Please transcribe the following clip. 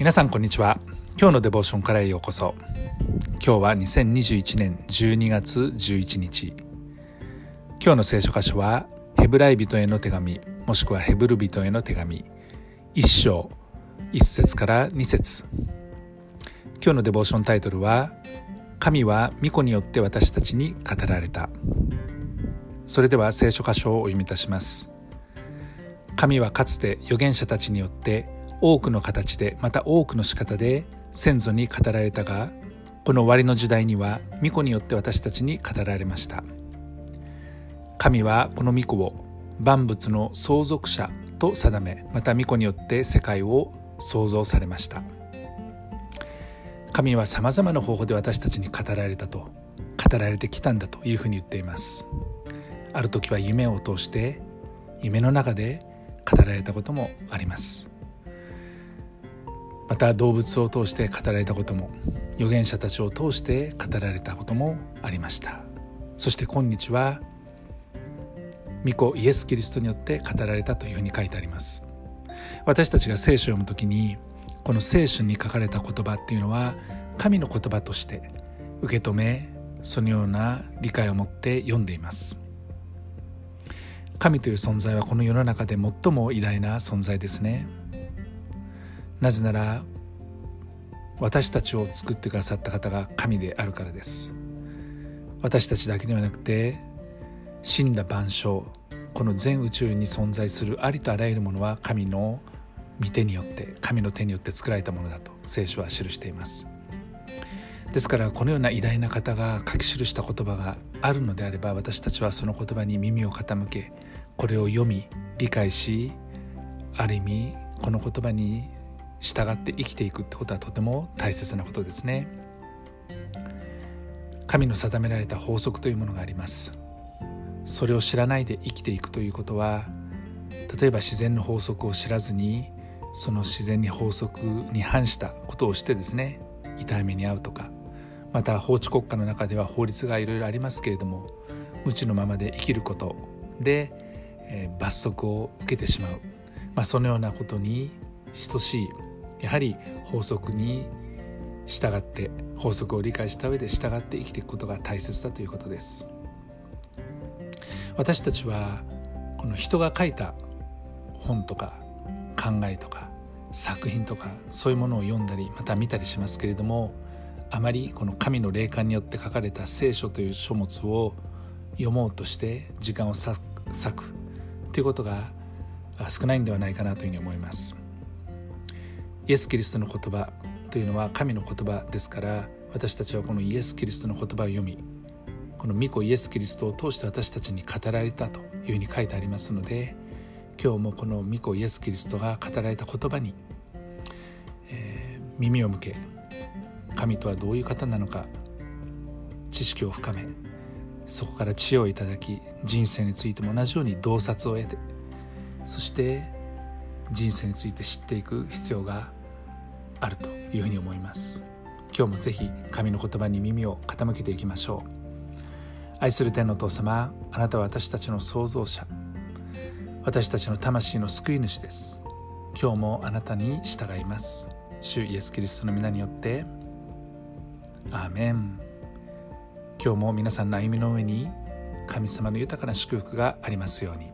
皆さんこんにちは。今日のデボーションからへようこそ。今日は2021年12月11日。今日の聖書箇所はヘブライ人への手紙もしくはヘブル人への手紙。1章1節から2節。今日のデボーションタイトルは神は御子によって私たちに語られた。それでは聖書箇所をお読みいたします。神はかつて預言者たちによって多くの形でまた多くの仕方で先祖に語られたがこの終わりの時代には巫女によって私たちに語られました。神はこの巫女を万物の相続者と定めまた巫女によって世界を創造されました。神はさまざまな方法で私たちに語られたと語られてきたんだというふうに言っています。ある時は夢を通して夢の中で語られたこともあります。また動物を通して語られたことも預言者たちを通して語られたこともありました。そして今日は御子イエス・キリストによって語られたというふうに書いてあります。私たちが聖書を読むときにこの聖書に書かれた言葉っていうのは神の言葉として受け止めそのような理解を持って読んでいます。神という存在はこの世の中で最も偉大な存在ですね。なぜなら私たちを作ってくださった方が神であるからです。私たちだけではなくて死んだ万象この全宇宙に存在するありとあらゆるものは神の御手によって神の手によって作られたものだと聖書は記しています。ですからこのような偉大な方が書き記した言葉があるのであれば私たちはその言葉に耳を傾けこれを読み理解しある意味この言葉に従って生きていくってことはとても大切なことですね。神の定められた法則というものがあります。それを知らないで生きていくということは例えば自然の法則を知らずにその自然に法則に反したことをしてですね痛みに遭うとかまた法治国家の中では法律がいろいろありますけれども無知のままで生きることで、えー、罰則を受けてしまう、まあ、そのようなことに等しいやはり法則に従って法則を理解した上で従って生きていくことが大切だということです私たちはこの人が書いた本とか考えとか作品とかそういうものを読んだりまた見たりしますけれどもあまりこの神の霊感によって書かれた聖書という書物を読もうとして時間を割くということが少ないんではないかなというふうに思います。イエス・キリストの言葉というのは神の言葉ですから私たちはこのイエス・キリストの言葉を読みこの御子イエス・キリストを通して私たちに語られたというふうに書いてありますので今日もこの御子イエス・キリストが語られた言葉に、えー、耳を向け神とはどういう方なのか知識を深めそこから知恵をいただき人生についても同じように洞察を得てそして人生について知っていく必要があるというふうに思います。今日もぜひ神の言葉に耳を傾けていきましょう。愛する天のお父様あなたは私たちの創造者。私たちの魂の救い主です。今日もあなたに従います。主イエス・キリストの皆によって。アーメン。今日も皆さんの歩みの上に神様の豊かな祝福がありますように。